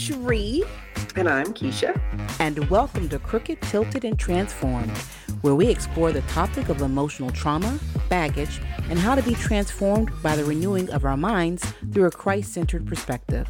Cherie. And I'm Keisha. And welcome to Crooked, Tilted, and Transformed, where we explore the topic of emotional trauma, baggage, and how to be transformed by the renewing of our minds through a Christ centered perspective.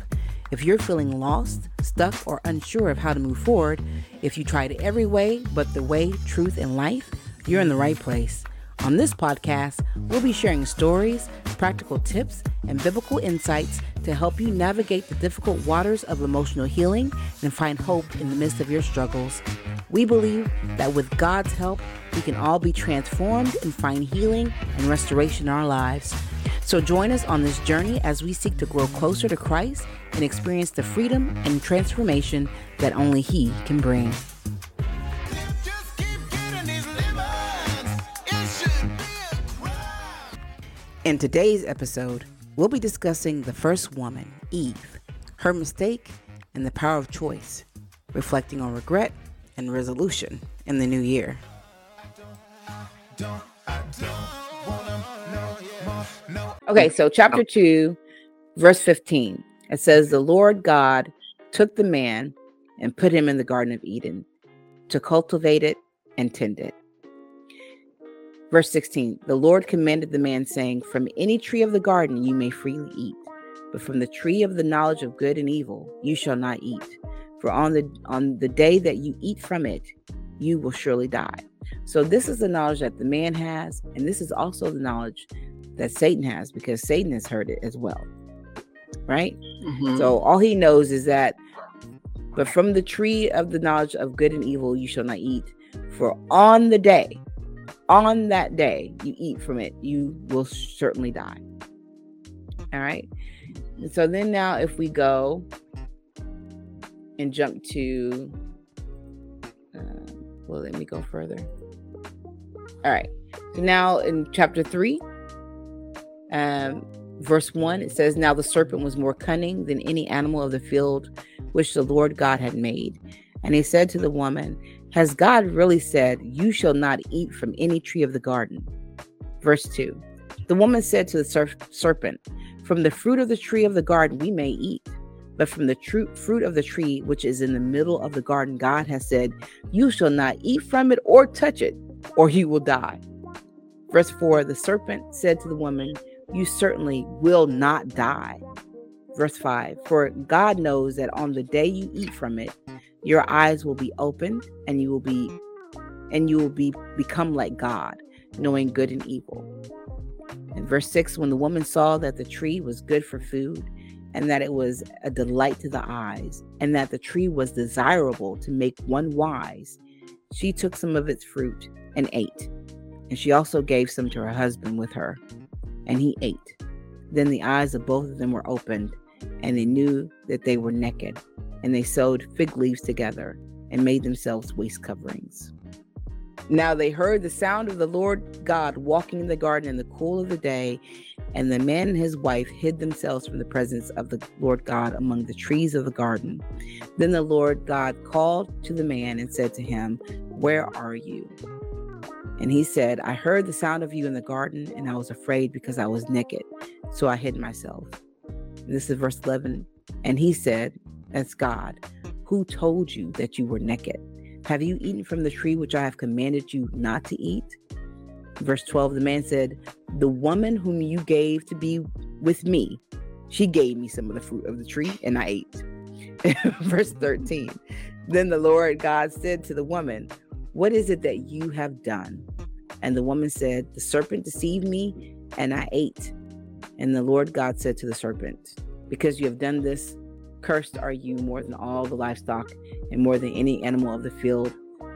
If you're feeling lost, stuck, or unsure of how to move forward, if you tried every way but the way, truth, and life, you're in the right place. On this podcast, we'll be sharing stories, practical tips, and biblical insights to help you navigate the difficult waters of emotional healing and find hope in the midst of your struggles. We believe that with God's help, we can all be transformed and find healing and restoration in our lives. So join us on this journey as we seek to grow closer to Christ and experience the freedom and transformation that only He can bring. In today's episode, we'll be discussing the first woman, Eve, her mistake, and the power of choice, reflecting on regret and resolution in the new year. Okay, so chapter 2, verse 15, it says, The Lord God took the man and put him in the Garden of Eden to cultivate it and tend it. Verse 16 The Lord commanded the man, saying, From any tree of the garden you may freely eat, but from the tree of the knowledge of good and evil you shall not eat. For on the on the day that you eat from it, you will surely die. So this is the knowledge that the man has, and this is also the knowledge that Satan has, because Satan has heard it as well. Right? Mm-hmm. So all he knows is that, but from the tree of the knowledge of good and evil you shall not eat. For on the day on that day you eat from it, you will certainly die. All right. And so then now, if we go and jump to, uh, well, let me go further. All right. So now in chapter three, um, verse one, it says, Now the serpent was more cunning than any animal of the field which the Lord God had made. And he said to the woman, has God really said, You shall not eat from any tree of the garden? Verse 2 The woman said to the ser- serpent, From the fruit of the tree of the garden we may eat, but from the tr- fruit of the tree which is in the middle of the garden, God has said, You shall not eat from it or touch it, or you will die. Verse 4 The serpent said to the woman, You certainly will not die. Verse 5 For God knows that on the day you eat from it, your eyes will be opened and you will be and you will be become like God, knowing good and evil. In verse 6, when the woman saw that the tree was good for food, and that it was a delight to the eyes, and that the tree was desirable to make one wise, she took some of its fruit and ate. And she also gave some to her husband with her, and he ate. Then the eyes of both of them were opened, and they knew that they were naked and they sewed fig leaves together and made themselves waist coverings. Now they heard the sound of the Lord God walking in the garden in the cool of the day, and the man and his wife hid themselves from the presence of the Lord God among the trees of the garden. Then the Lord God called to the man and said to him, Where are you? And he said, I heard the sound of you in the garden, and I was afraid because I was naked, so I hid myself. This is verse 11. And he said, as God, who told you that you were naked? Have you eaten from the tree which I have commanded you not to eat? Verse 12 The man said, The woman whom you gave to be with me, she gave me some of the fruit of the tree, and I ate. Verse 13 Then the Lord God said to the woman, What is it that you have done? And the woman said, The serpent deceived me, and I ate. And the Lord God said to the serpent, Because you have done this, Cursed are you more than all the livestock, and more than any animal of the field.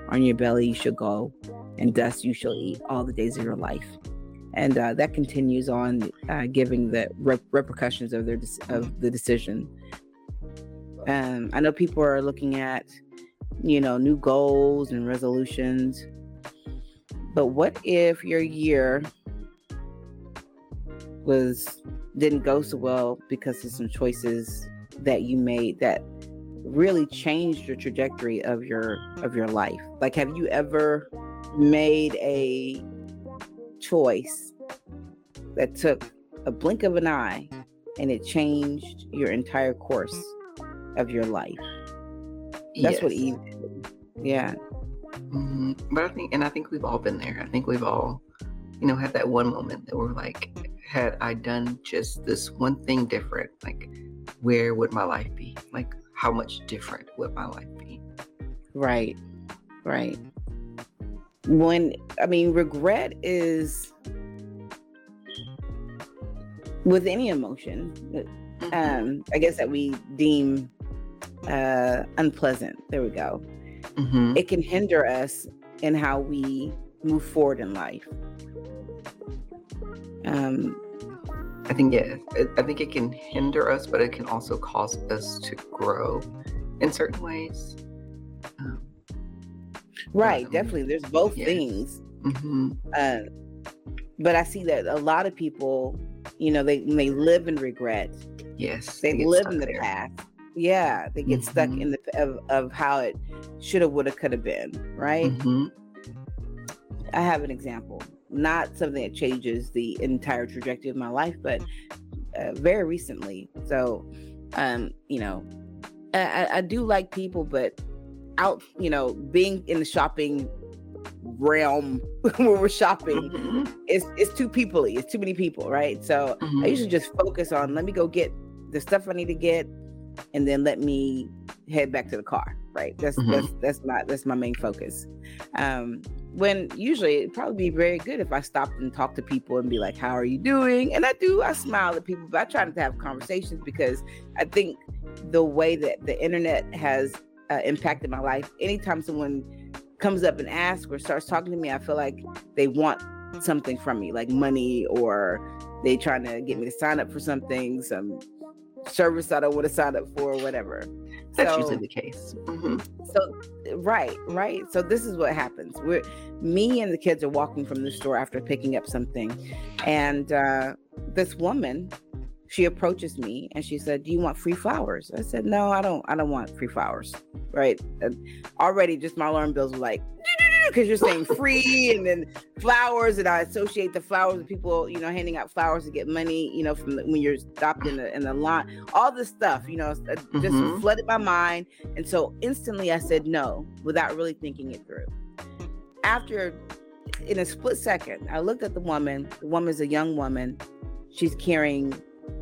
On your belly you shall go, and dust you shall eat all the days of your life. And uh, that continues on, uh, giving the rep- repercussions of their de- of the decision. Um, I know people are looking at, you know, new goals and resolutions. But what if your year was didn't go so well because of some choices that you made that really changed the trajectory of your of your life like have you ever made a choice that took a blink of an eye and it changed your entire course of your life. That's yes. what Eve did. Yeah. Mm-hmm. But I think, and I think we've all been there. I think we've all, you know, had that one moment that we're like, had I done just this one thing different, like, where would my life be? Like, how much different would my life be? Right. Right. When, I mean, regret is with any emotion, mm-hmm. um, I guess that we deem uh, unpleasant. There we go. Mm-hmm. It can hinder us in how we move forward in life. Um, I think yeah, I think it can hinder us, but it can also cause us to grow in certain ways. Um, right, um, definitely. There's both yes. things. Mm-hmm. Uh, but I see that a lot of people, you know, they they live in regret. Yes, they, they live in the there. past yeah they get mm-hmm. stuck in the of, of how it should have would have could have been right mm-hmm. i have an example not something that changes the entire trajectory of my life but uh, very recently so um you know I, I do like people but out you know being in the shopping realm when we're shopping mm-hmm. it's it's too peoply it's too many people right so i mm-hmm. usually just focus on let me go get the stuff i need to get and then let me head back to the car right that's mm-hmm. that's that's my that's my main focus um when usually it'd probably be very good if i stopped and talked to people and be like how are you doing and i do i smile at people but i try not to have conversations because i think the way that the internet has uh, impacted my life anytime someone comes up and asks or starts talking to me i feel like they want something from me like money or they trying to get me to sign up for something some service that I don't want to sign up for or whatever. That's so, usually the case. Mm-hmm. So, right, right. So this is what happens. We're me and the kids are walking from the store after picking up something, and uh, this woman, she approaches me and she said, "Do you want free flowers?" I said, "No, I don't. I don't want free flowers." Right. And already, just my alarm bells were like because you're saying free and then flowers and I associate the flowers with people, you know, handing out flowers to get money, you know, from the, when you're stopped in the in the line, all this stuff, you know, uh, just mm-hmm. flooded my mind. And so instantly I said no without really thinking it through. After in a split second, I looked at the woman. The woman's a young woman. She's carrying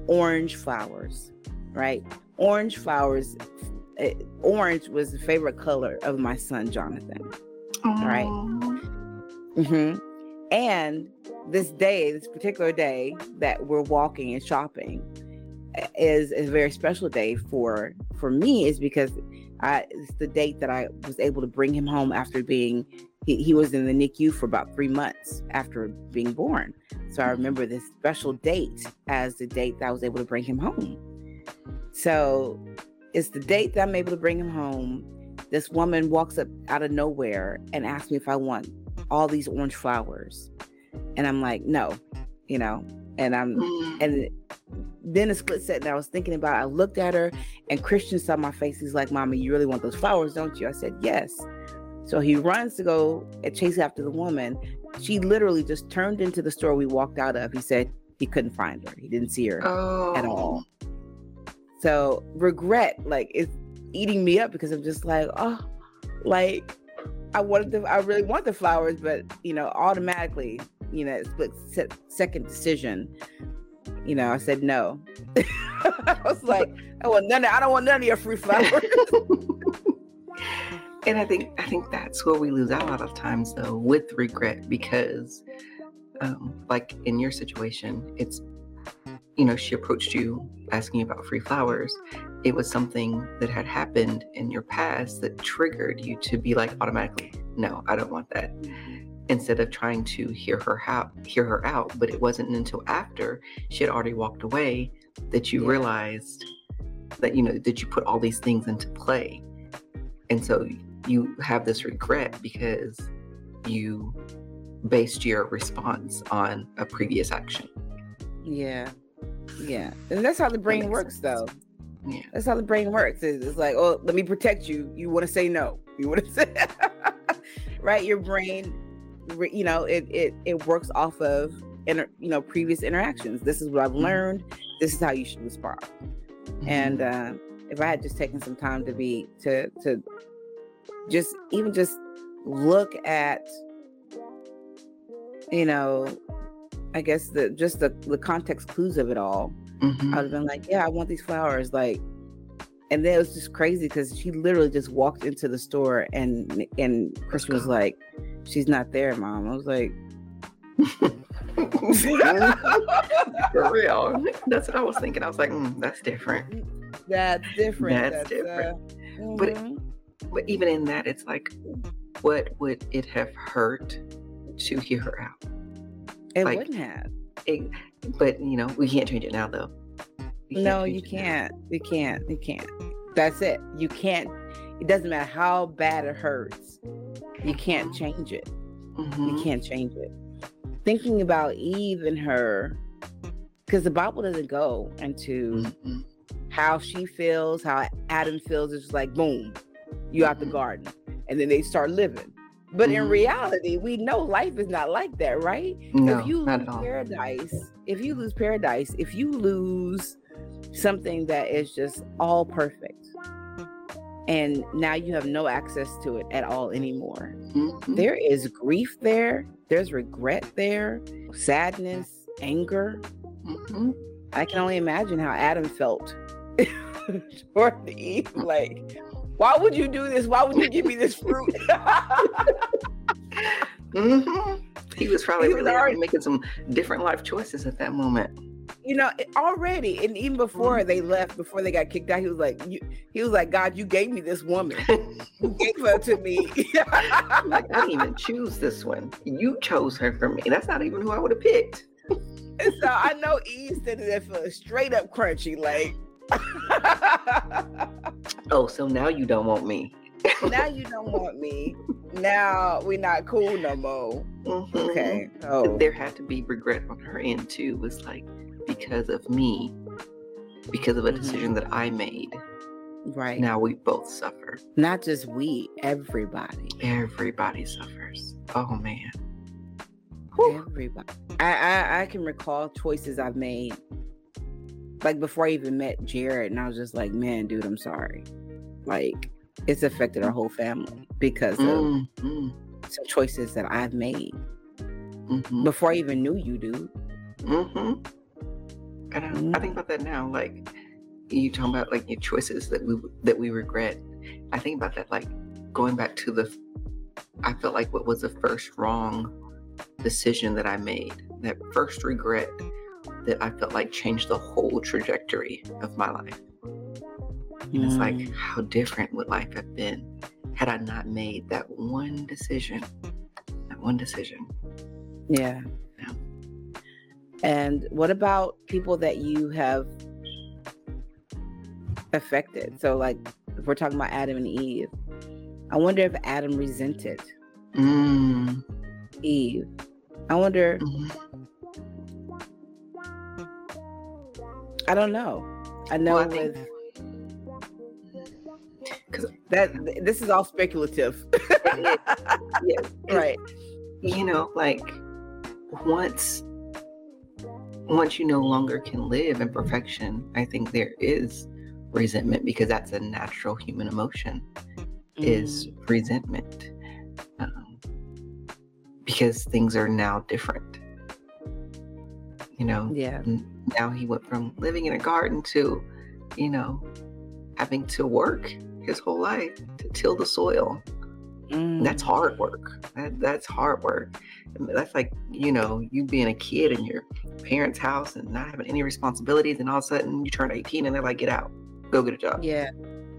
orange flowers, right? Orange flowers. Eh, orange was the favorite color of my son Jonathan right? Mm-hmm. And this day, this particular day that we're walking and shopping, is a very special day for for me. Is because I it's the date that I was able to bring him home after being he, he was in the NICU for about three months after being born. So I remember this special date as the date that I was able to bring him home. So it's the date that I'm able to bring him home this woman walks up out of nowhere and asks me if I want all these orange flowers. And I'm like, no, you know, and I'm, mm. and then a split second I was thinking about, I looked at her and Christian saw my face. He's like, Mommy, you really want those flowers, don't you? I said, yes. So he runs to go and chase after the woman. She literally just turned into the store we walked out of. He said he couldn't find her. He didn't see her oh. at all. So regret, like it's eating me up because I'm just like, oh, like I wanted the, I really want the flowers, but you know, automatically, you know, split second decision. You know, I said no. I was like, I want none. Of, I don't want none of your free flowers. and I think I think that's where we lose out a lot of times, though, with regret, because, um, like in your situation, it's you know, she approached you asking about free flowers, it was something that had happened in your past that triggered you to be like automatically, no, I don't want that. Instead of trying to hear her out, hear her out, but it wasn't until after she had already walked away that you yeah. realized that you know that you put all these things into play, and so you have this regret because you based your response on a previous action. Yeah, yeah, and that's how the brain works, though. Yeah, that's how the brain works. It's, it's like, oh, let me protect you. You want to say no. You want to say, right? Your brain, you know, it it it works off of inter, you know previous interactions. This is what I've mm-hmm. learned. This is how you should respond. Mm-hmm. And uh, if I had just taken some time to be to to just even just look at you know I guess the just the the context clues of it all, Mhm. I would have been like, yeah, I want these flowers, like. And then it was just crazy because she literally just walked into the store and and Chris was like, "She's not there, mom." I was like, For real. That's what I was thinking. I was like, mm, that's different. "That's different. That's different. uh, But it- mhm. But even in that, it's like, what would it have hurt to hear her out? it like, wouldn't have. It- but you know, we can't change it now, though. No, you can't. You can't. You can't. That's it. You can't. It doesn't matter how bad it hurts. You can't change it. Mhm. You can't change it. Thinking about Eve and her, because the Bible doesn't go into Mhm. how she feels, how Adam feels. It's just like boom, you out the garden, and then they start living. But in Mhm. reality, we know life is not like that, right? No, if you not lose at all. paradise, if you lose paradise, if you lose something that is just all perfect, and now you have no access to it at all anymore, Mhm. there is grief there, there's regret there, sadness, anger. Mhm. I can only imagine how Adam felt toward Eve. Like, why would you do this? Why would you give me this fruit? Mhm. He was probably He was really already- making some different life choices at that moment. you know, already, and even before they left, before they got kicked out, he was like, you, he was like, God, you gave me this woman. You gave her to me. like I didn't even choose this one. You chose her for me. That's not even who I would have picked. And so I know Eve standing there feeling straight up crunchy, like. Oh, so now you don't want me. now you don't want me. Now we're not cool no more. Mhm. Okay. Oh. There had to be regret on her end too. It was like because of me, because of a Mhm. decision that I made. Right. Now we both suffer. Not just we, everybody. Everybody suffers. Oh man. Whew. Everybody. I, I I can recall choices I've made. Like before I even met Jared, and I was just like, man, dude, I'm sorry. Like it's affected our whole family because of Mm, mm, some choices that I've made mhm, before I even knew you, dude. mhm. And I, I think about that now. Like you talking about like your choices that we that we regret. I think about that like going back to the. I felt like what was the first wrong decision that I made. That first regret that I felt like changed the whole trajectory of my life. And it's like, Mm. how different would life have been had I not made that one decision? That one decision. Yeah. Yeah. And what about people that you have affected? So, like, if we're talking about Adam and Eve, I wonder if Adam resented Mm. Eve. I wonder, mhm. I don't know. I know Well, I think- with 'Cause- that this is all speculative. Yes. right. You know, like once once you no longer can live in perfection, I think there is resentment because that's a natural human emotion. Is Mm. resentment um, because things are now different. You know, Yeah. now he went from living in a garden to, you know, having to work his whole life to till the soil. Mm. That's hard work. That, that's hard work. That's like, you know, you being a kid in your parents' house and not having any responsibilities, and all of a sudden you turn 18 and they're like, get out, go get a job. Yeah.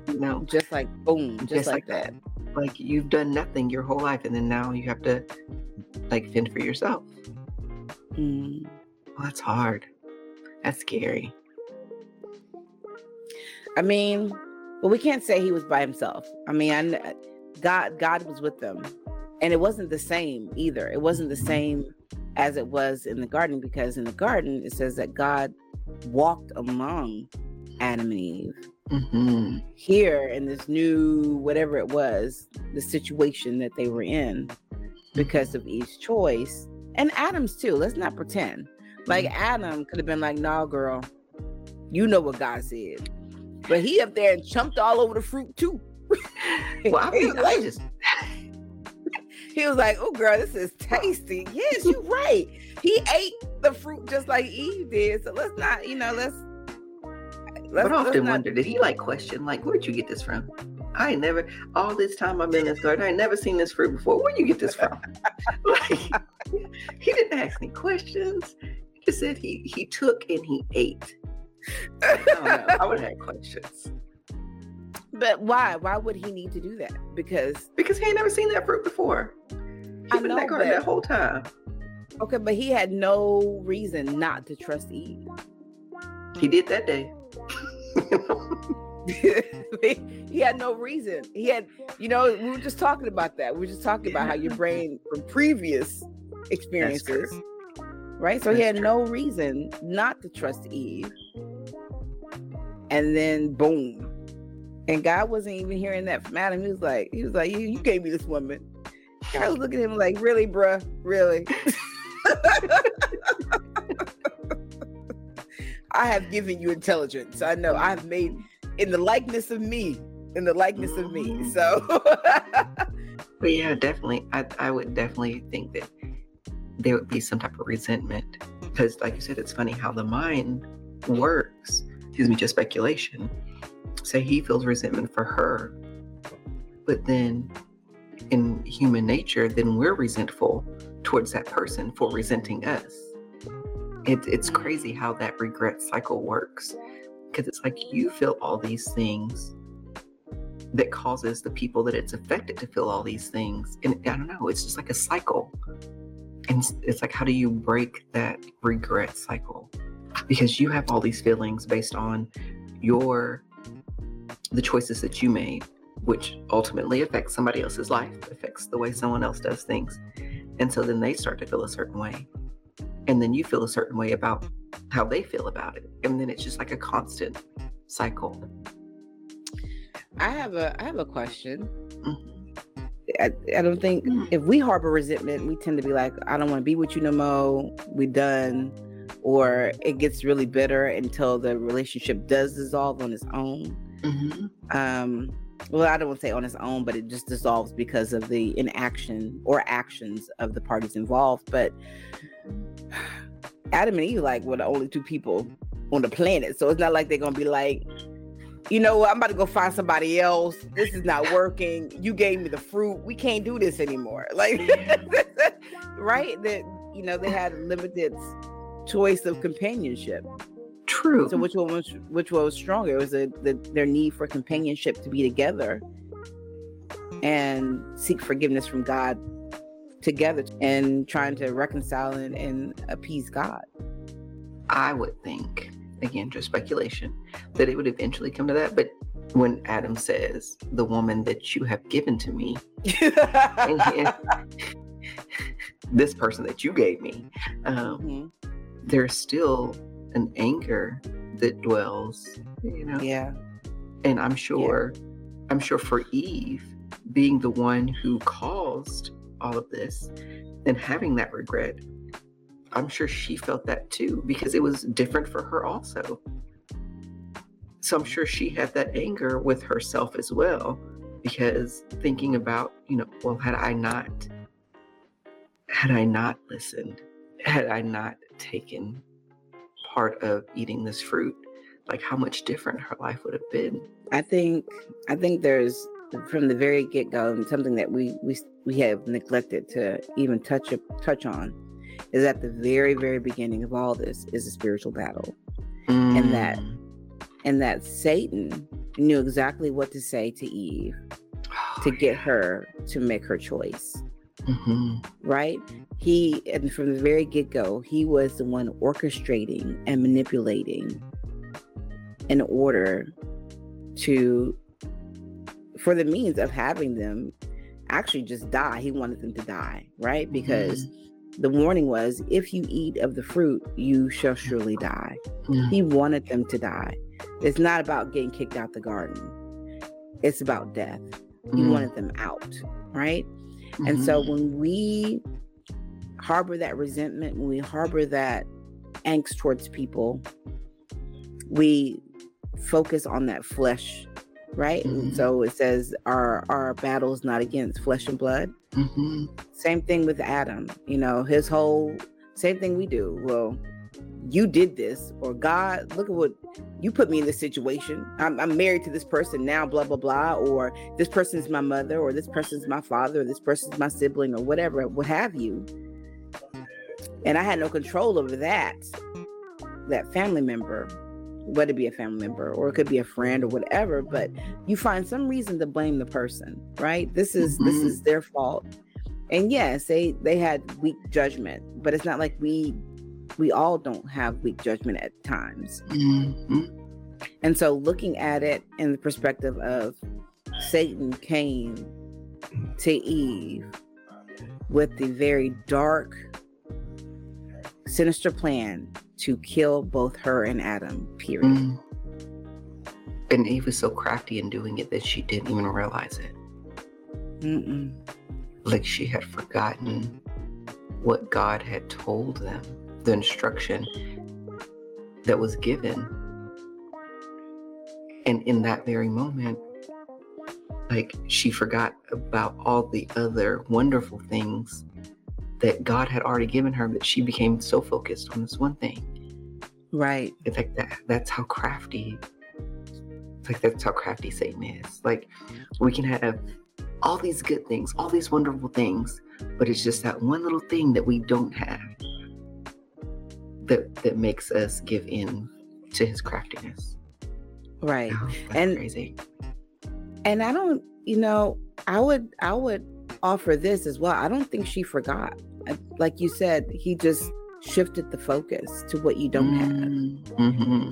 You know, Just like boom, just, Just like, like that. like you've done nothing your whole life, and then now you have to like fend for yourself. Mm. Well, that's hard. That's scary. I mean, well, we can't say he was by himself. I mean, I, God, God was with them, and it wasn't the same either. It wasn't the same as it was in the garden because in the garden it says that God walked among Adam and Eve. hmm Here in this new whatever it was, the situation that they were in because of Eve's choice and Adam's too. Let's not pretend like mm-hmm. Adam could have been like, "Nah, girl, you know what God said." but he up there and chumped all over the fruit too. well, I mean, I just he was like, "Oh, girl, this is tasty." Yes, you're right. He ate the fruit just like Eve did. So let's not, you know, let's. let's but I often wonder, did he like question, like, where'd you get this from? I ain't never all this time I've been in this garden. I ain't never seen this fruit before. Where'd you get this from? like he didn't ask any questions. He said he he took and he ate. I, I would have had questions. But why? Why would he need to do that? Because because he ain't never seen that fruit before. He's been in that garden that whole time. Okay, but he had no reason not to trust Eve. He did that day. he had no reason. He had, you know, we were just talking about that. We were just talking about how your brain from previous experiences, right? So That's he had true. no reason not to trust Eve. And then boom. And God wasn't even hearing that from Adam. He was like, he was like, you, you gave me this woman. I was looking at him like, really, bruh? Really? I have given you intelligence. I know I've made in the likeness of me, in the likeness of me. Mm-hmm. So, but yeah, definitely, I, I would definitely think that there would be some type of resentment because, like you said, it's funny how the mind works. Excuse me, just speculation. Say he feels resentment for her, but then in human nature, then we're resentful towards that person for resenting us. It, it's crazy how that regret cycle works because it's like you feel all these things that causes the people that it's affected to feel all these things. And I don't know, it's just like a cycle. And it's like, how do you break that regret cycle? Because you have all these feelings based on your the choices that you made, which ultimately affects somebody else's life, affects the way someone else does things. And so then they start to feel a certain way. And then you feel a certain way about how they feel about it. And then it's just like a constant cycle. I have a I have a question. Mm-hmm. I, I, don't think mm-hmm. if we harbor resentment, we tend to be like, I don't want to be with you no more. We done. Or it gets really bitter until the relationship does dissolve on its own. Mm-hmm. Um, well, I don't want to say on its own, but it just dissolves because of the inaction or actions of the parties involved. But Adam and Eve like were the only two people on the planet, so it's not like they're gonna be like, you know what, I'm about to go find somebody else. This is not working. You gave me the fruit. We can't do this anymore. Like, mm-hmm. right? That you know they had limited choice of companionship. True. So which one was which one was stronger? It was a, the, their need for companionship to be together and seek forgiveness from God together and trying to reconcile and, and appease God. I would think, again, just speculation, that it would eventually come to that. But when Adam says, "The woman that you have given to me," and, and this person that you gave me, um, mm-hmm. there's still an anger that dwells, you know. Yeah. And I'm sure, yeah. I'm sure for Eve, being the one who caused all of this and having that regret, I'm sure she felt that too because it was different for her also. So I'm sure she had that anger with herself as well because thinking about, you know, well, had I not, had I not listened, had I not taken part of eating this fruit, like how much different her life would have been. I think, I think there's from the very get go something that we we we have neglected to even touch touch on is at the very very beginning of all this is a spiritual battle, mm. and that mm. and that Satan knew exactly what to say to Eve oh, to get yeah. her to make her choice. Mm-hmm. Right? He, and from the very get go, he was the one orchestrating and manipulating in order to, for the means of having them actually just die. He wanted them to die, right? Because mm-hmm. The warning was if you eat of the fruit, you shall surely die. Mm-hmm. He wanted them to die. It's not about getting kicked out the garden, it's about death. He mm-hmm. wanted them out, right? Mm-hmm. And so mm-hmm. when we harbor that resentment, when we harbor that angst towards people, we focus on that flesh, right? Mhm. So it says our our battle is not against flesh and blood. hmm Same thing with Adam. You know, his whole same thing we do. Well, you did this, or God, look at what you put me in this situation. I'm, I'm married to this person now, blah blah blah, or this person is my mother, or this person's my father, or this person's my sibling, or whatever, what have you. And I had no control over that, that family member, whether it be a family member or it could be a friend or whatever. But you find some reason to blame the person, right? This is this Mhm. is their fault and yes they they had weak judgment but it's not like we we all don't have weak judgment at times hmm and so looking at it in the perspective of satan came to eve with the very dark sinister plan to kill both her and adam period Mm. And Eve was so crafty in doing it that she didn't even realize it. Mm-mm. Like she had forgotten what God had told them, the instruction that was given. And in that very moment, like she forgot about all the other wonderful things that God had already given her that she became so focused on this one thing. right It's like that that's how crafty it's like that's how crafty Satan is. Like we can have all these good things, all these wonderful things, but it's just that one little thing that we don't have that that makes us give in to his craftiness. right Oh, And- crazy. and i don't you know i would i would offer this as well i don't think she forgot like you said he just shifted the focus to what you don't have. Hmm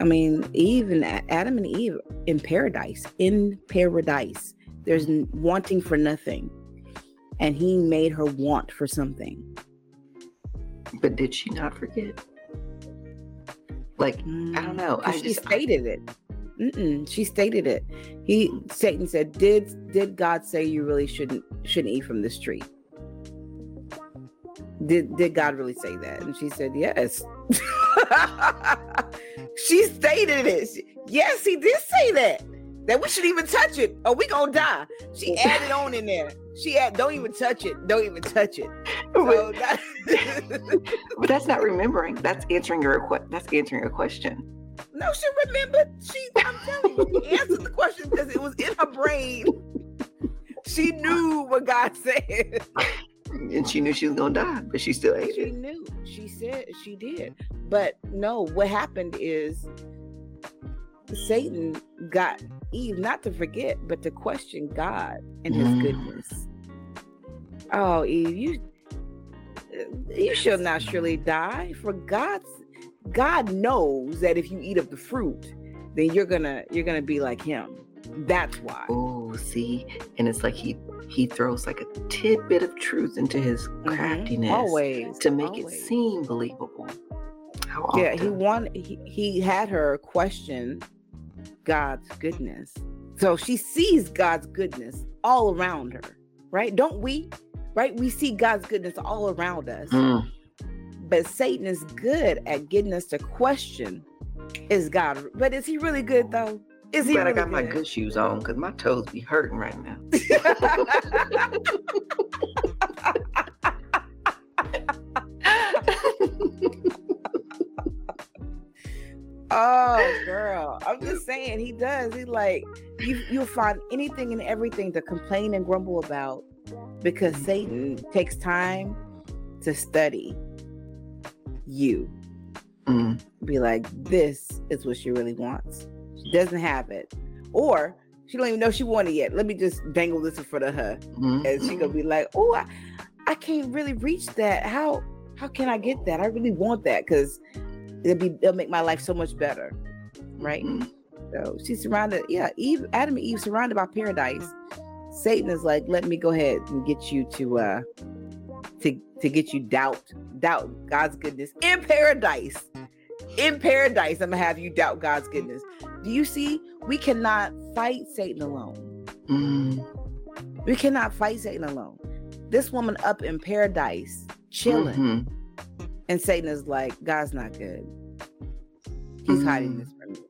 i mean even adam and eve in paradise in paradise there's wanting for nothing. And he made her want for something. But did she not forget? Like I don't know. I 'Cause she just I- stated it. Mm-mm, she stated it. He satan said did did god say you really shouldn't shouldn't eat from this tree did did god really say that and she said yes she stated it yes he did say that that we should even touch it or we gonna die she added on in there she had don't even touch it don't even touch it so that, but that's not remembering. That's answering your request. That's answering a question. No, she remembered. She, I'm telling you, she answered the question because it was in her brain. She knew what God said. And she knew she was gonna die, but she still ate She it. knew. She said she did. But no, what happened is Satan got Eve not to forget, but to question God and his Mm. goodness. Oh, Eve, you you shall not surely die. For God's God knows that if you eat of the fruit, then you're gonna you're gonna be like him. That's why. Oh, see, and it's like he he throws like a tidbit of truth into his Mhm. craftiness Always to make it seem believable. How Yeah, he wanted he, he had her question God's goodness. So she sees God's goodness all around her, right? Don't we? Right? We see God's goodness all around us. Mm, But Satan is good at getting us to question is God but is he really good though? Is he Glad I really got my good shoes on because my toes be hurting right now. Oh, girl. I'm just saying he does. He like you you'll find anything and everything to complain and grumble about because Satan takes time to study you. Mm, Be like, this is what she really wants. Doesn't have it. Or she don't even know she want it yet. Let me just dangle this in front of her. mm, And she gonna be like, oh, I, I can't really reach that. How how can I get that? I really want that because it'll be it'll make my life so much better. Right? mm. So she's surrounded, yeah, Eve, Adam and Eve surrounded by paradise. Satan is like, let me go ahead and get you to uh to to get you doubt, doubt God's goodness in paradise. In paradise, I'm gonna have you doubt God's goodness. Do you see? We cannot fight Satan alone. Mm, We cannot fight Satan alone. This woman up in paradise, chilling, mhm. and Satan is like, God's not good. He's hiding Mm. this from you.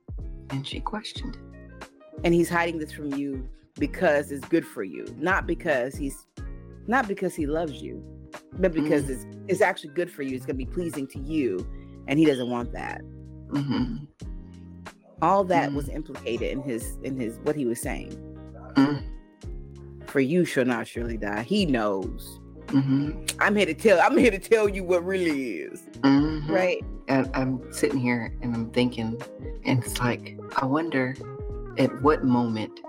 And she questioned it. And he's hiding this from you because it's good for you, not because he's not because he loves you, but because mm it's it's actually good for you. It's going to be pleasing to you, and he doesn't want that. Mm-hmm. All that mm was implicated in his in his what he was saying. Mm. For you shall not surely die. He knows. Mm-hmm. I'm here to tell. I'm here to tell you what really is. Mm-hmm. Right. And I'm sitting here and I'm thinking, and it's like, I wonder at what moment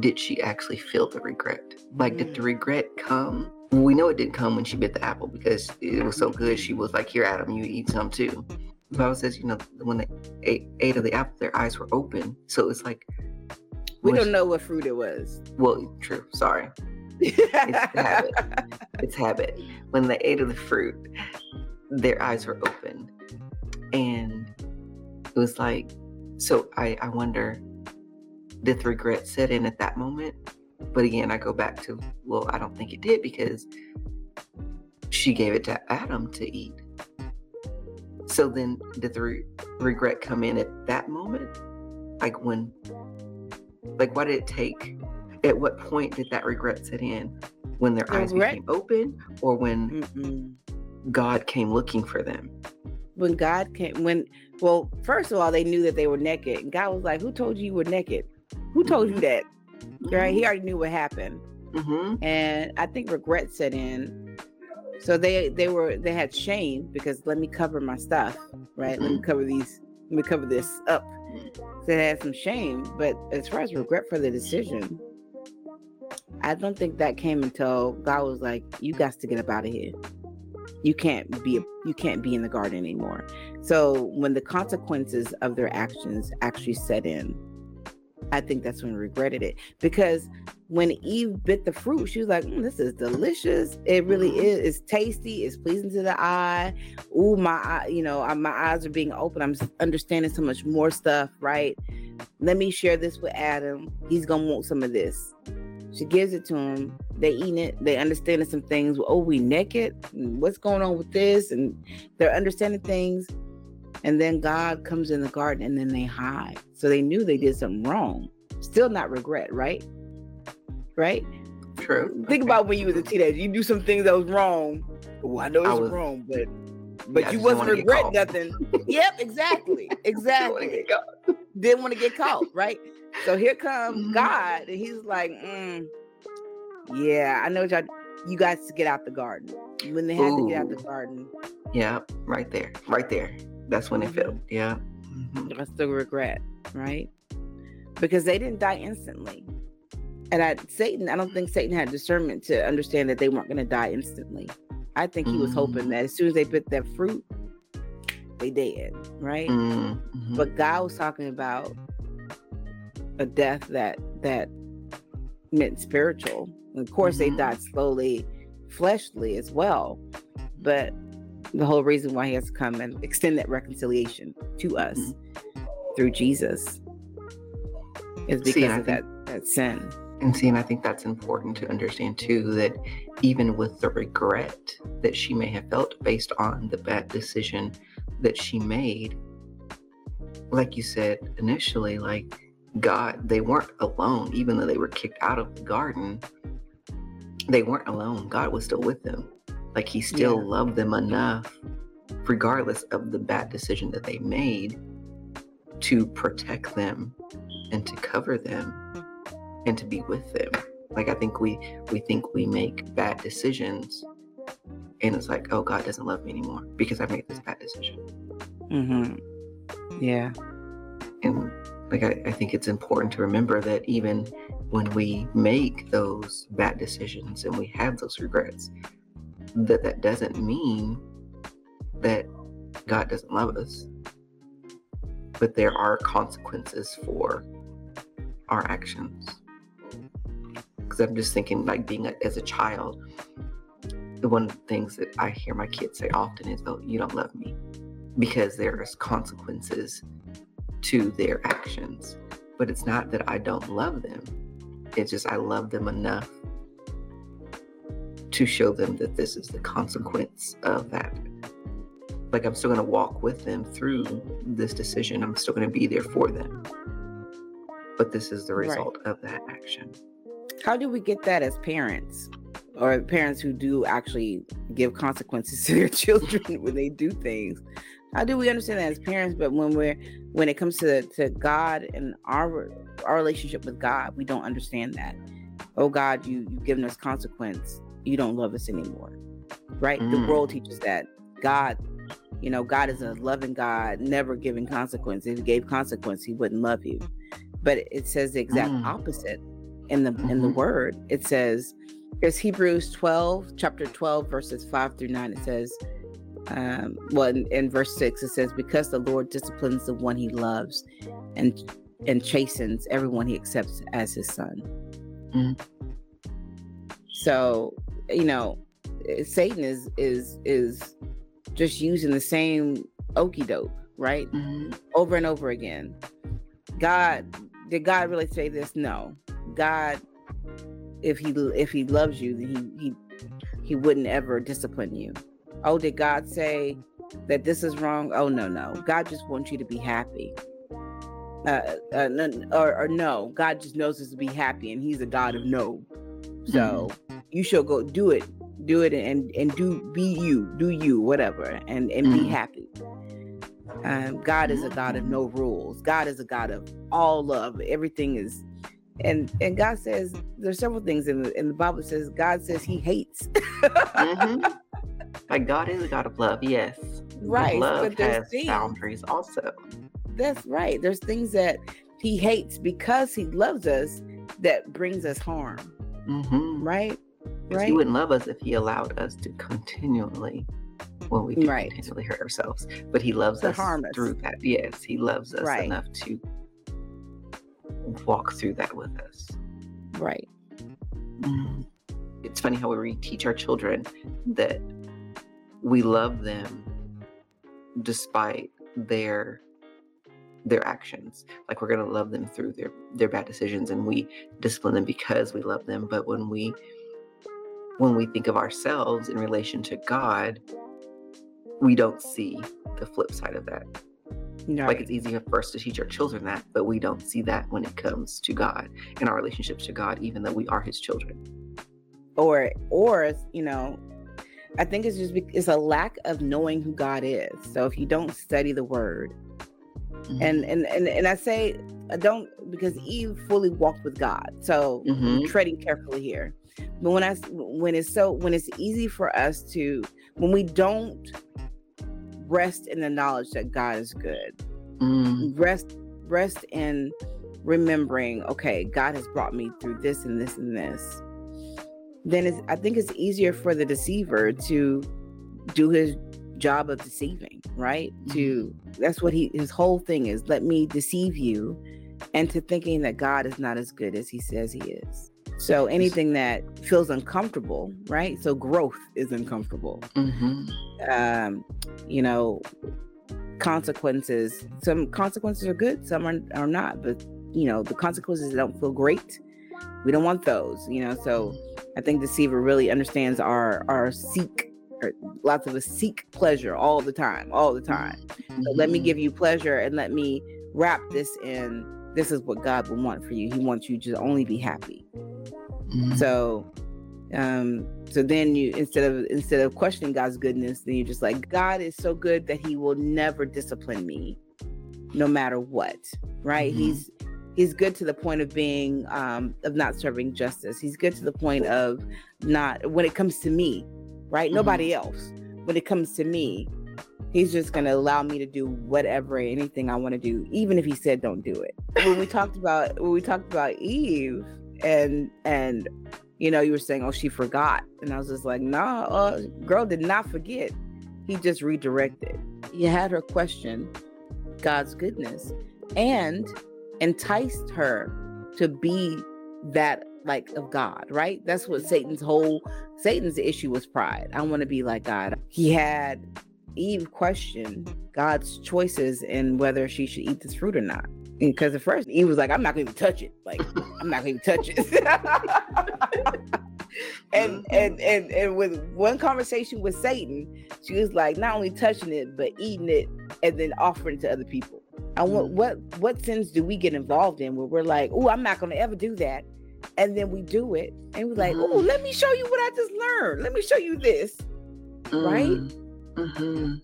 did she actually feel the regret? Like, did the mm. regret come? We know it didn't come when she bit the apple because it was so good. She was like, Here, Adam, you eat some too. The Bible says, you know, when they ate, ate of the apple, their eyes were open. So it's like, we don't she, know what fruit it was. Well, true. Sorry. it's habit. It's habit. When they ate of the fruit, their eyes were open. And it was like, so I, I wonder, did the regret set in at that moment? But again, I go back to, well, I don't think it did because she gave it to Adam to eat. So then did the re- regret come in at that moment? Like when, like what did it take? At what point did that regret set in? When their eyes became open or when Mm-mm. God came looking for them? When God came, when, well, first of all, they knew that they were naked. And God was like, Who told you you were naked? Who told you mm-hmm. that? Right? He mm-hmm. already knew what happened. Mm-hmm. And I think regret set in. So they they were they had shame because let me cover my stuff, right? Mm-hmm. Let me cover these, let me cover this up. So they had some shame. But as far as regret for the decision, I don't think that came until God was like, "You got to get up out of here. You can't be you can't be in the garden anymore." So when the consequences of their actions actually set in, I think that's when we regretted it because when Eve bit the fruit, she was like, mm, "This is delicious. It really mm-hmm. is. It's tasty. It's pleasing to the eye. Ooh, my eye, you know, my eyes are being open. I'm understanding so much more stuff. Right? Let me share this with Adam. He's gonna want some of this." She gives it to him. They eat it. They understanding some things. Oh, we naked. What's going on with this? And they're understanding things. And then God comes in the garden and then they hide. So they knew they did something wrong. Still not regret, right? Right? True. Think okay. about when you was a teenager. You do some things that was wrong. Well, I know it's was, wrong, but but yeah, you wasn't regret nothing. yep, exactly. Exactly. Didn't want to get caught, right? So here comes mm-hmm. God, and he's like, mm, yeah, I know y'all you guys to get out the garden. When they had Ooh. to get out the garden. Yeah, right there. Right there. That's when it felt. Mm-hmm. Yeah. Mm-hmm. That's the regret, right? Because they didn't die instantly. And I Satan, I don't think Satan had discernment to understand that they weren't going to die instantly. I think he mm-hmm. was hoping mm-hmm. that as soon as they bit that fruit, they did, right? Mm-hmm. But God was talking about a death that that meant spiritual. And of course, mm-hmm. they died slowly, fleshly as well. But the whole reason why he has to come and extend that reconciliation to us mm-hmm. through Jesus is because see, of that, that sin. And see, and I think that's important to understand too that even with the regret that she may have felt based on the bad decision that she made, like you said initially, like God, they weren't alone, even though they were kicked out of the garden, they weren't alone. God was still with them. Like he still yeah. loved them enough, regardless of the bad decision that they made, to protect them and to cover them and to be with them. Like I think we we think we make bad decisions and it's like, oh God doesn't love me anymore because I made this bad decision. Mm-hmm. Yeah. And like I, I think it's important to remember that even when we make those bad decisions and we have those regrets, that that doesn't mean that God doesn't love us. But there are consequences for our actions. Because I'm just thinking, like being a, as a child, one of the things that I hear my kids say often is, "Oh, you don't love me," because there's consequences to their actions. But it's not that I don't love them; it's just I love them enough to show them that this is the consequence of that. Like I'm still going to walk with them through this decision. I'm still going to be there for them. but this is the result right. of that action. How do we get that as parents? Or parents who do actually give consequences to their children when they do things. How do we understand that as parents? But when we're when it comes to to God and our our relationship with God, we don't understand that. Oh God, you you've given us consequence. You don't love us anymore, right? Mm. The world teaches that God, you know, God is a loving God, never giving consequence. If He gave consequence, He wouldn't love you. But it says the exact mm. opposite in the mm-hmm. in the mm-hmm. Word. It says, "It's Hebrews twelve, chapter twelve, verses five through nine." It says um, well, in, in, verse six, it says, "Because the Lord disciplines the one He loves, and and chastens everyone He accepts as His son." Mm. So, you know, eh, Satan is is is just using the same okey doke, right, mm-hmm. over and over again. God, did God really say this? No, God, if he if he loves you, then he he he wouldn't ever discipline you oh, did God say that this is wrong? Oh, no, no. God just wants you to be happy. Uh, uh, or, or, no, God just knows us to be happy, and He's a God of no. So mm-hmm. you shall go do it, do it, and and do be you, do you, whatever, and and mm-hmm. be happy. Um, God is a God of no rules. God is a God of all love. Everything is, and and God says there's several things in the in the Bible says God says He hates. mm-hmm. Like God is a God of love, yes. Right. But love but has things, boundaries also. That's right. There's things that he hates because he loves us that brings us harm. Mm-hmm. Right? Right. He wouldn't love us if he allowed us to continually well, we right. continually hurt ourselves. But he loves to us us. through that. Yes, he loves us right. enough to walk through that with us. Right. Mm. It's funny how we teach our children that we love them despite their their actions like we're going to love them through their their bad decisions and we discipline them because we love them but when we when we think of ourselves in relation to god we don't see the flip side of that right. like it's easier for us to teach our children that but we don't see that when it comes to god and our relationships to god even though we are his children or or you know I think it's just it's a lack of knowing who God is. So if you don't study the Word, mm-hmm. and and and and I say I don't because Eve fully walked with God, so mm-hmm. treading carefully here. But when I when it's so when it's easy for us to when we don't rest in the knowledge that God is good, mm. rest rest in remembering, okay, God has brought me through this and this and this then it's, I think it's easier for the deceiver to do his job of deceiving, right? Mm-hmm. To that's what he his whole thing is. Let me deceive you and to thinking that God is not as good as he says he is. So anything that feels uncomfortable, right? So growth is uncomfortable. Mm-hmm. Um, you know, consequences. Some consequences are good, some are, are not. But you know, the consequences don't feel great we don't want those you know so i think deceiver really understands our our seek or lots of us seek pleasure all the time all the time mm-hmm. so let me give you pleasure and let me wrap this in this is what god will want for you he wants you to only be happy mm-hmm. so um so then you instead of instead of questioning god's goodness then you're just like god is so good that he will never discipline me no matter what right mm-hmm. he's he's good to the point of being um, of not serving justice he's good to the point of not when it comes to me right? Mm-hmm. nobody else. When it comes to me he's just going to allow me to do whatever anything i want to do even if he said don't do it. When we talked about when we talked about eve and and you know you were saying oh she forgot. And i was just like nah uh, girl did not forget. He just redirected. He had her question god's goodness and enticed her to be that like of God, right? That's what Satan's whole Satan's issue was pride. I want to be like God. He had Eve question God's choices and whether she should eat this fruit or not. Because at first Eve was like, I'm not gonna even touch it. Like, I'm not gonna even touch it. and and and and with one conversation with Satan, she was like not only touching it, but eating it and then offering to other people. And what what what sins do we get involved in where we're like, oh, I'm not gonna ever do that. And then we do it and we're like, oh, let me show you what I just learned. Let me show you this. Right? Mm-hmm.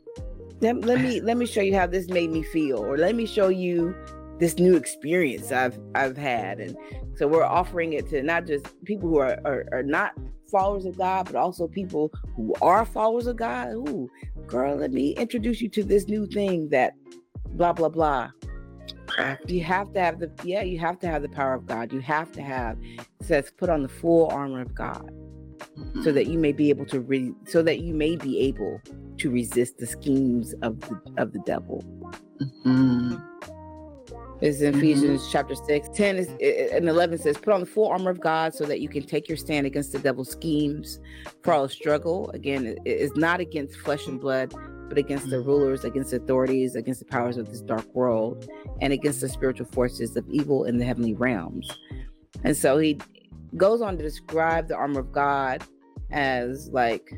Let, let me let me show you how this made me feel, or let me show you this new experience I've I've had. And so we're offering it to not just people who are, are, are not followers of God, but also people who are followers of God. Ooh, girl, let me introduce you to this new thing that blah blah blah. You have to have the yeah, you have to have the power of God. You have to have says put on the full armor of God Mm-hmm. so that you may be able to re- so that you may be able to resist the schemes of the of the devil. Mm-hmm. It's in Mhm. Ephesians chapter 6, 10 is, and 11 says, Put on the full armor of God so that you can take your stand against the devil's schemes. For our struggle, again, it is not against flesh and blood, but against the mm-hmm. rulers, against the authorities, against the powers of this dark world, and against the spiritual forces of evil in the heavenly realms. And so he goes on to describe the armor of God as like,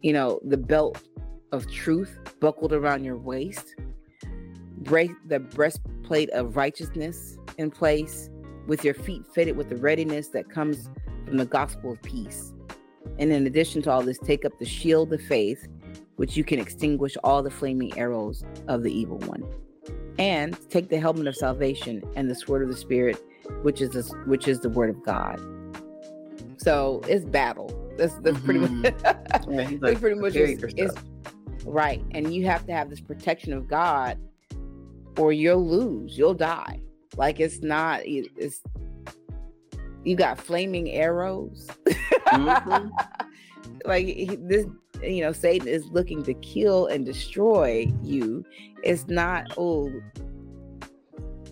you know, the belt of truth buckled around your waist, break the breastplate of righteousness in place, with your feet fitted with the readiness that comes from the gospel of peace. And in addition to all this, take up the shield of faith, which you can extinguish all the flaming arrows of the evil one. And take the helmet of salvation and the sword of the spirit, which is the, which is the word of God. So it's battle. That's that's pretty much Yeah, that's like, pretty much is, is right. And you have to have this protection of God, or you'll lose. You'll die. Like it's not. It's you got flaming arrows. Mhm. like he- this, you know, Satan is looking to kill and destroy you. It's not. Oh,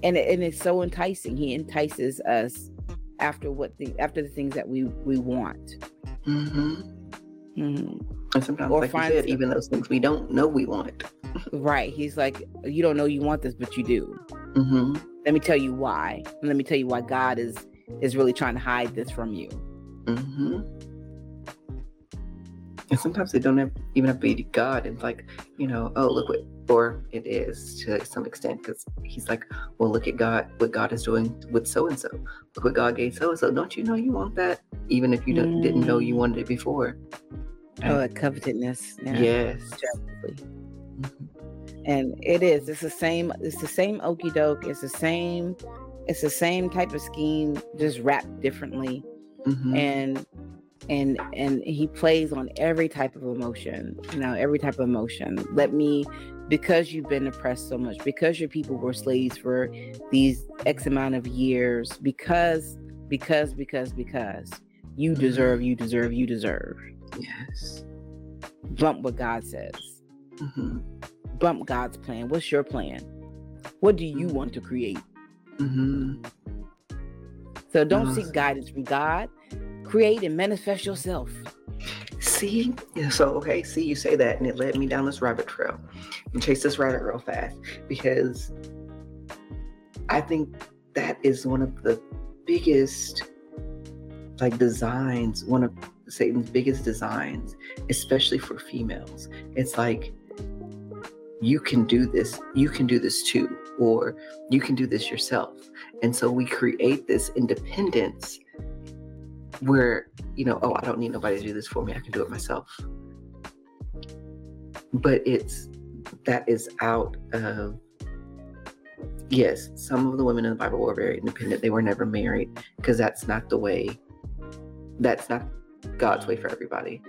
and it, and it's so enticing. He entices us after what the after the things that we we want. Mm-hmm. Mm-hmm. And sometimes, Or like you said, even those things we don't know we want. Right. He's like, you don't know you want this, but you do. Mm-hmm. Let me tell you why. And let me tell you why God is is really trying to hide this from you. Mm-hmm. And sometimes they don't have, even have to be God. It's like, you know, oh, look what, or it is to some extent, because he's like, well, look at God, what God is doing with so and so. Look what God gave so and so. Don't you know you want that, even if you don't, didn't know you wanted it before? Oh, that covetousness. Yeah. Yes. Definitely. Mhm. And it is. It's the same. It's the same okey doke. It's the same. It's the same type of scheme, just wrapped differently. Mhm. And and and he plays on every type of emotion. You know, every type of emotion. Let me, because you've been oppressed so much, because your people were slaves for these X amount of years, because because because because you Mhm. deserve, you deserve, you deserve. Yes. Bump what God says. Mm-hmm. bump God's plan. What's your plan? What do you want to create? Mm-hmm. So don't seek guidance from God. Create and manifest yourself. See, so okay, see, you say that, and it led me down this rabbit trail. And chase this rabbit real fast because I think that is one of the biggest, like, designs. One of Satan's biggest designs, especially for females. It's like you can do this. You can do this too, or you can do this yourself. And so we create this independence where you know, oh, I don't need nobody to do this for me. I can do it myself. But it's that is out of yes, some of the women in the Bible were very independent. They were never married because that's not the way that's not God's way for everybody.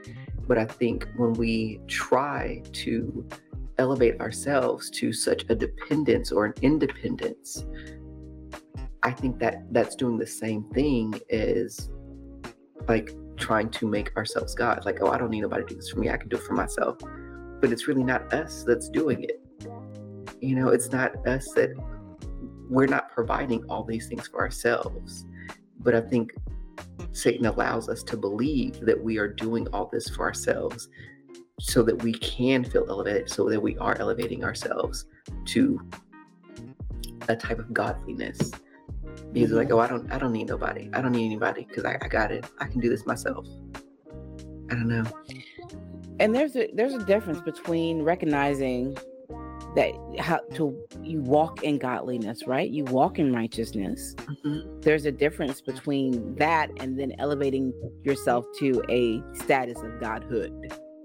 But I think when we try to elevate ourselves to such a dependence or an independence, I think that that's doing the same thing as like trying to make ourselves God. Like, oh, I don't need nobody to do this for me. I can do it for myself. But it's really not us that's doing it. You know, it's not us that we're not providing all these things for ourselves. But I think Satan allows us to believe that we are doing all this for ourselves so that we can feel elevated, so that we are elevating ourselves to a type of godliness. Because like, oh, I don't, I don't need nobody. I don't need anybody because I, I got it. I can do this myself. I don't know. And there's a there's a difference between recognizing that how to you walk in godliness, right? You walk in righteousness. Mhm. There's a difference between that and then elevating yourself to a status of godhood.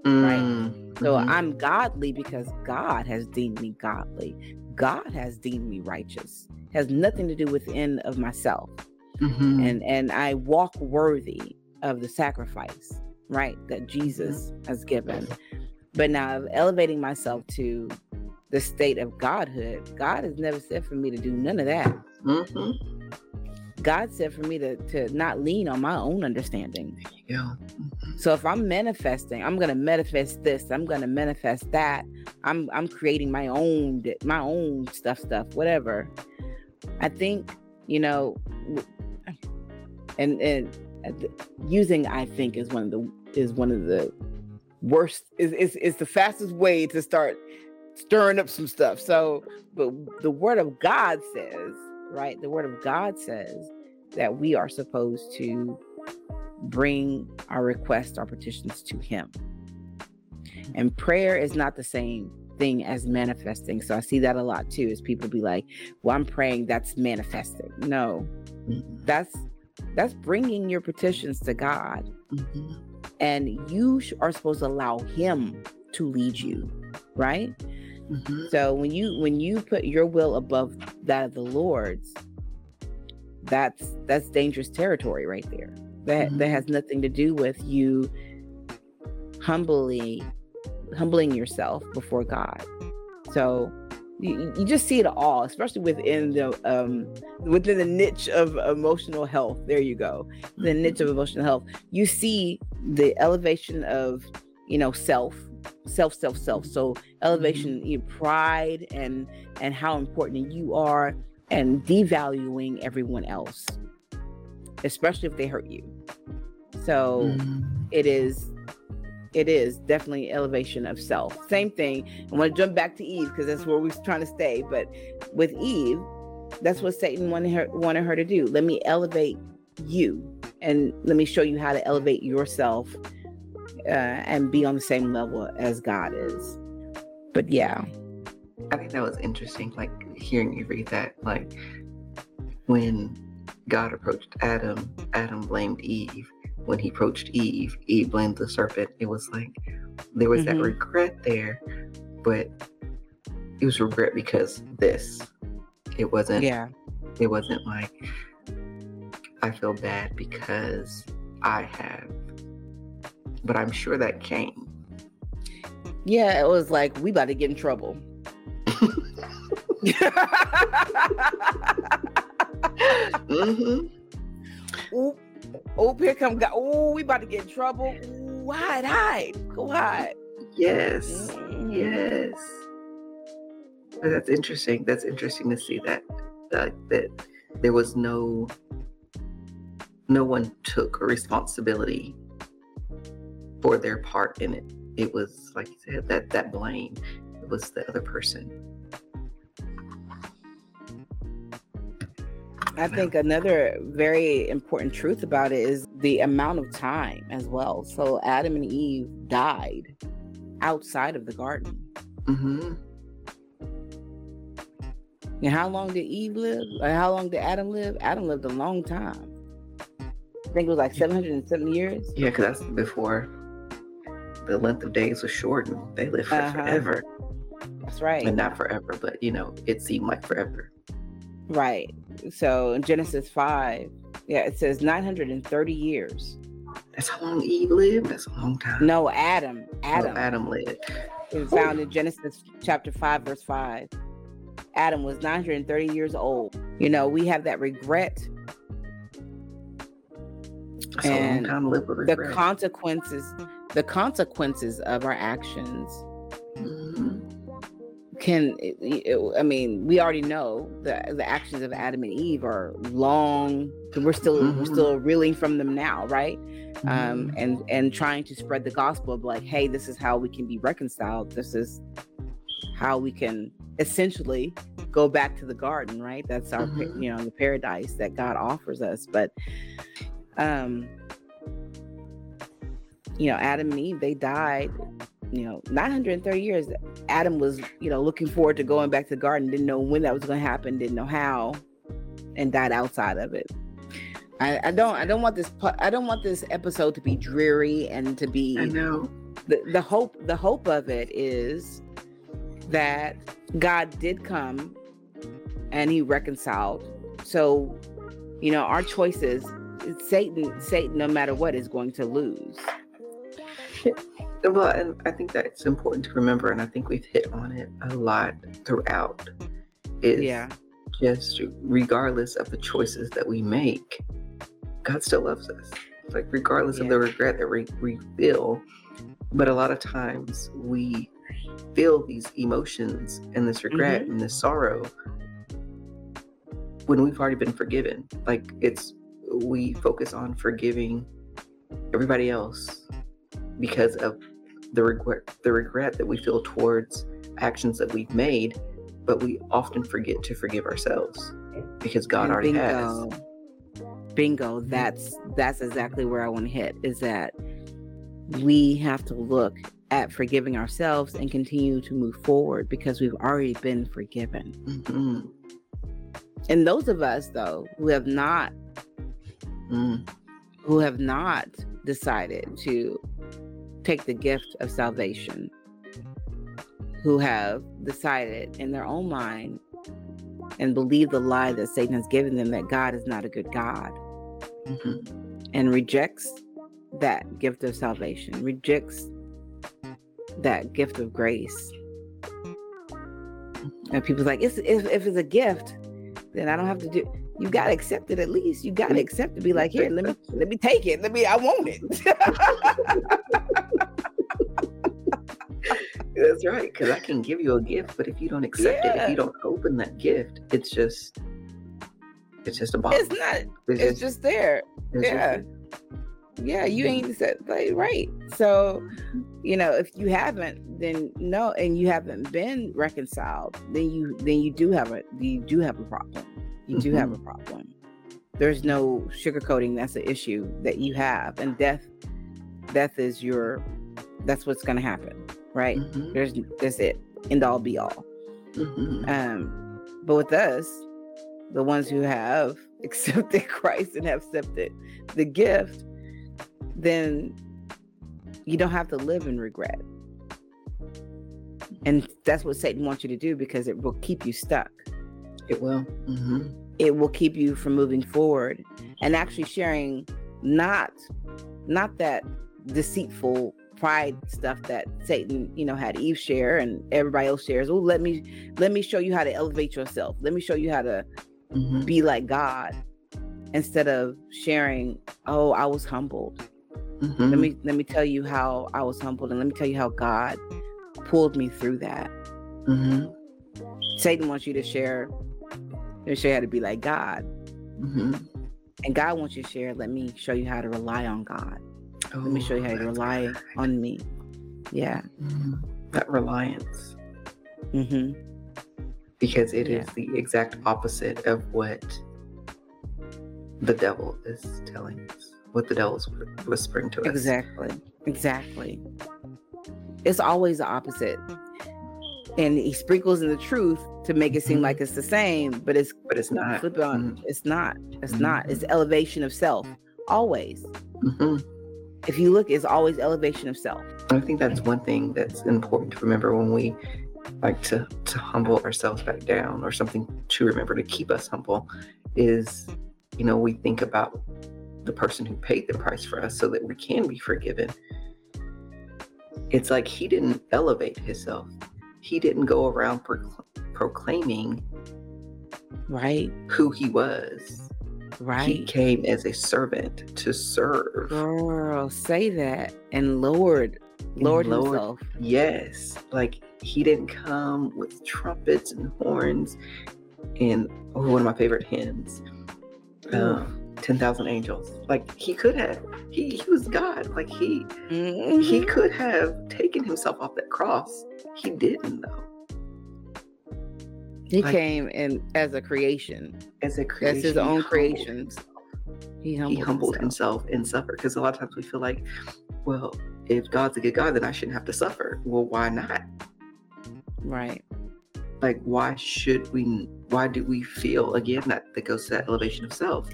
Mm, So mhm. I'm godly because God has deemed me godly. God has deemed me righteous. Has nothing to do within of myself. Mhm. And and I walk worthy of the sacrifice, right? That Jesus has given. But now elevating myself to the state of godhood, God has never said for me to do none of that. Mhm. God said for me to to not lean on my own understanding. Yeah. Mhm. So if I'm manifesting, I'm gonna manifest this. I'm gonna manifest that. I'm I'm creating my own my own stuff, stuff, whatever. I think you know, and and uh, using I think is one of the is one of the worst is is is the fastest way to start stirring up some stuff. So, but the Word of God says, right? The Word of God says that we are supposed to bring our requests, our petitions to Him. And prayer is not the same thing as manifesting. So I see that a lot too. Is people be like, "Well, I'm praying. That's manifesting." No, Mhm. that's that's bringing your petitions to God, Mhm. and you are supposed to allow Him to lead you, right? Mhm. So when you when you put your will above that of the Lord's, that's that's dangerous territory right there. That that Mhm. has nothing to do with you humbly humbling yourself before God. So you, you just see it all, especially within the um within the niche of emotional health. There you go. The niche of emotional health. You see the elevation of you know self, self, self, self. So elevation, your pride and and how important you are, and devaluing everyone else, especially if they hurt you. So Mhm. it is it is definitely elevation of self same thing i want to jump back to eve because that's where we're trying to stay but with eve that's what satan wanted her wanted her to do let me elevate you and let me show you how to elevate yourself uh, and be on the same level as god is but yeah I think that was interesting, like hearing you read that. Like when God approached Adam, Adam blamed Eve. When he approached Eve, Eve blamed the serpent. It was like there was that Mhm. regret there, but it was regret because this. It wasn't. yeah It wasn't like I feel bad because I have. But I'm sure that came. yeah it was like we about to get in trouble hmm Oop, here come God. Oh, we about to get in trouble. Ooh, hide, hide. Go hide. Yes. Mhm. Yes. But that's interesting. That's interesting to see that that that there was no no one took responsibility for their part in it. It was like you said that that blame. It was the other person. I think another very important truth about it is the amount of time as well. So Adam and Eve died outside of the garden. hmm And how long did Eve live? Or how long did Adam live? Adam lived a long time. I think it was like 770 years. Yeah, because that's before the length of days was shortened. They lived for Uh-huh. forever, That's right. and not forever, but you know, it seemed like forever. Right. So in Genesis 5, yeah, it says 930 years. That's how long Eve lived. That's a long time. No, Adam. Adam. Adam lived. It's found in Genesis chapter 5, verse 5. Adam was 930 years old. You know, we have that regret, That's a long And time to live with the consequences, the consequences of our actions Mhm. Can it- it- I mean, we already know the the actions of Adam and Eve are long. We're still we're Mhm. still reeling from them now, right? um, Mhm. and and trying to spread the gospel of like, hey, this is how we can be reconciled. This is how we can essentially go back to the garden, right? That's our, Mhm. you know, the paradise that God offers us. But, um, you know, Adam and Eve, they died you know 930 years adam was you know looking forward to going back to the garden didn't know when that was going to happen didn't know how and died outside of it. I, I don't i don't want this i don't want this episode to be dreary and to be I know. the, the hope the hope of it is that god did come and he reconciled. So you know our choices satan satan no matter what is going to lose Well, and I think that's important to remember, and I think we've hit on it a lot throughout. Is yeah just regardless of the choices that we make, God still loves us. Like regardless of the regret that we, we feel, but a lot of times we feel these emotions and this regret Mm-hmm. and this sorrow when we've already been forgiven. Like it's we focus on forgiving everybody else because of the regret the regret that we feel towards actions that we've made, but we often forget to forgive ourselves because God And already bingo. has. Bingo. That's that's exactly where I want to hit. Is that we have to look at forgiving ourselves and continue to move forward because we've already been forgiven. Mhm. And those of us though who have not Mm. who have not decided to take the gift of salvation, who have decided in their own mind and believe the lie that Satan has given them that God is not a good God Mhm. and rejects that gift of salvation, rejects that gift of grace. And people's like, it's, if, if it's a gift, then I don't have to do. You gotta accept it at least. You gotta accept it. Be like, here, let me let me take it. Let me. I want it. That's right, because I can give you a gift, but if you don't accept it, if you don't open that gift, it's just it's just a box. it's not. It's just there. it's yeah. Yeah, you ain't mm-hmm. said like right. So, you know, if you haven't, then no, and you haven't been reconciled, then you then you do have a you do have a problem. You do have a mm-hmm. problem. There's no sugarcoating. That's the issue that you have, and death, death is your. That's what's going to happen, right? Mhm. There's that's it. End all be all. Mhm. Um, but with us, the ones who have accepted Christ and have accepted the gift, then you don't have to live in regret. And that's what Satan wants you to do because it will keep you stuck. It will. hmm It will keep you from moving forward and actually sharing not not that deceitful pride stuff that Satan, you know, had Eve share and everybody else shares. Oh, let me let me show you how to elevate yourself. Let me show you how to hmm be like God instead of sharing, oh, I was humbled. hmm Let me let me tell you how I was humbled and let me tell you how God pulled me through that. hmm Satan wants you to share to show you how to be like God. hmm And God wants you to share, let me show you how to rely on God. Oh, Let me show you how you rely good. on me. Yeah. Mhm. That reliance, hmm because it is Yeah. the exact opposite of what the devil is telling us, what the devil's whispering to us. Exactly. Exactly. It's always the opposite. And he sprinkles in the truth to make it seem Mhm. like it's the same, but it's But it's not. flip it on. It's not. It's Mhm. not. It's elevation of self. Always. If you look, it's always elevation of self. I think that's one thing that's important to remember when we like to to humble ourselves back down, or something to remember to keep us humble, is you know we think about the person who paid the price for us so that we can be forgiven. It's like he didn't elevate himself. He didn't go around procl- proclaiming Right. who he was. He came as a servant to serve. Girl, say that. And Lord, Lord Lord, himself. Yes, like he didn't come with trumpets and horns and oh, one of my favorite hymns, um, ten thousand angels. Like he could have, he he was God. Like he Mhm. he could have taken himself off that cross. He didn't though. He like- came in as a creation. As a creation, That's his own humbled creation. He humbled, he humbled himself. himself and suffered because a lot of times we feel like, well, if God's a good God, then I shouldn't have to suffer. Well, why not? Right. Like, why should we? Why do we feel again that that goes to that elevation of self?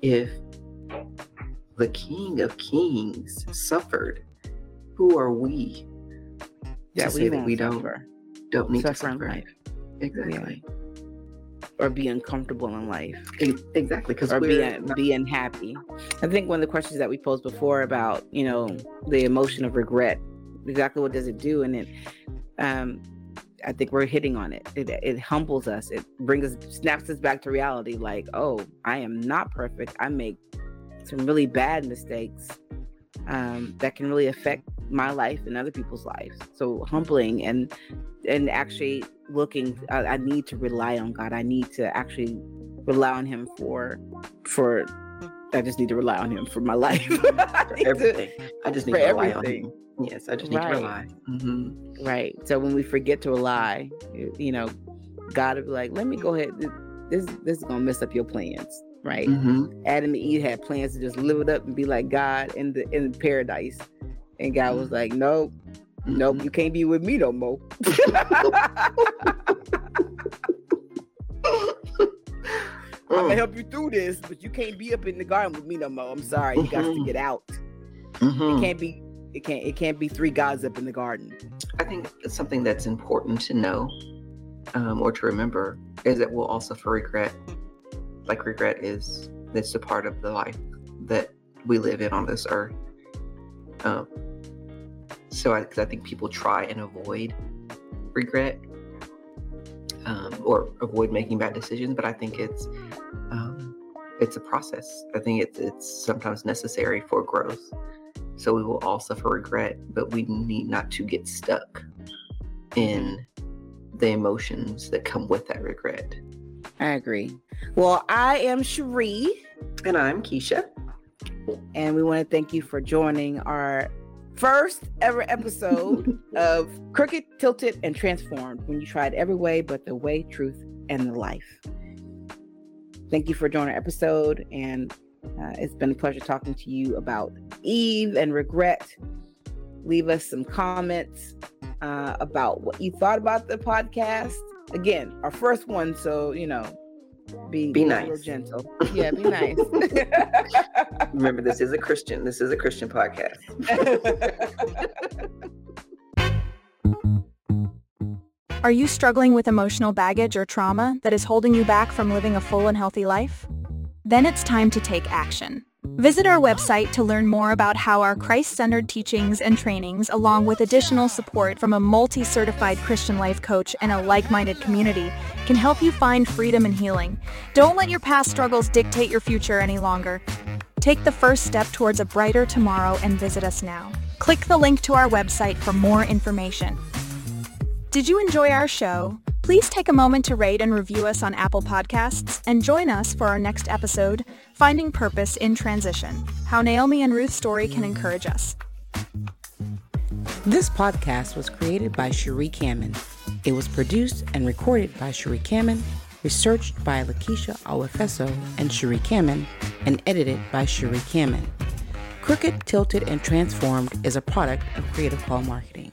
If the King of Kings suffered, who are we Yeah, to say that we don't suffer. don't need to suffer? life. Exactly. or be uncomfortable in life Exactly. Because or be we're un- be unhappy. I think one of the questions that we posed before about you know the emotion of regret, exactly what does it do, and it, um, I think we're hitting on it. It it humbles us. It brings us snaps us back to reality. Like, oh, I am not perfect. I make some really bad mistakes um, that can really affect my life and other people's lives. So humbling and and actually looking. I, I need to rely on God. I need to actually rely on Him for for. I just need to rely on Him for my life. I need to- everything. I just need to rely everything. on him. Yes, I just need Right. to rely. hmm right. So when we forget to rely, you you know, God will be like, "Let me go ahead. This this is gonna mess up your plans." Right. hmm Adam and Eve had plans to just live it up and be like God in the in paradise, and God was like, "Nope, nope, you can't be with me no more." I'm gonna help you through this, but you can't be up in the garden with me no more. I'm sorry, you got to Mhm. get out. It can't be. It can't. It can't be three gods up in the garden. I think something that's important to know um, or to remember is that we'll also for regret. Like regret is that's a part of the life that we live in on this earth. Um, so I, I think people try and avoid regret um, or avoid making bad decisions, but I think it's um, it's a process. I think it's it's sometimes necessary for growth. So we will all suffer regret, but we need not to get stuck in the emotions that come with that regret. I agree. Well, I am Cherie, And I'm Keisha. and we want to thank you for joining our first ever episode of Crooked, Tilted, and Transformed when you tried every way but the way, truth, and the life. Thank you for joining our episode, and uh, it's been a pleasure talking to you about Eve and regret. Leave us some comments uh, about what you thought about the podcast. Again, our first one, so you know, be Be nice. gentle. Yeah, be nice. Remember, this is a Christian. This is a Christian podcast. Are you struggling with emotional baggage or trauma that is holding you back from living a full and healthy life? Then it's time to take action. Visit our website to learn more about how our Christ-centered teachings and trainings, along with additional support from a multi-certified Christian life coach and a like-minded community, can help you find freedom and healing. Don't let your past struggles dictate your future any longer. Take the first step towards a brighter tomorrow and visit us now. Click the link to our website for more information. Did you enjoy our show? Please take a moment to rate and review us on Apple Podcasts and join us for our next episode, Finding Purpose in Transition How Naomi and Ruth's Story Can Encourage Us. This podcast was created by Cherie Kamen. It was produced and recorded by Cherie Kamen, researched by Lakeisha Awefeso and Cherie Kamen, and edited by Cherie Kamen. Crooked, Tilted, and Transformed is a product of Creative Call Marketing.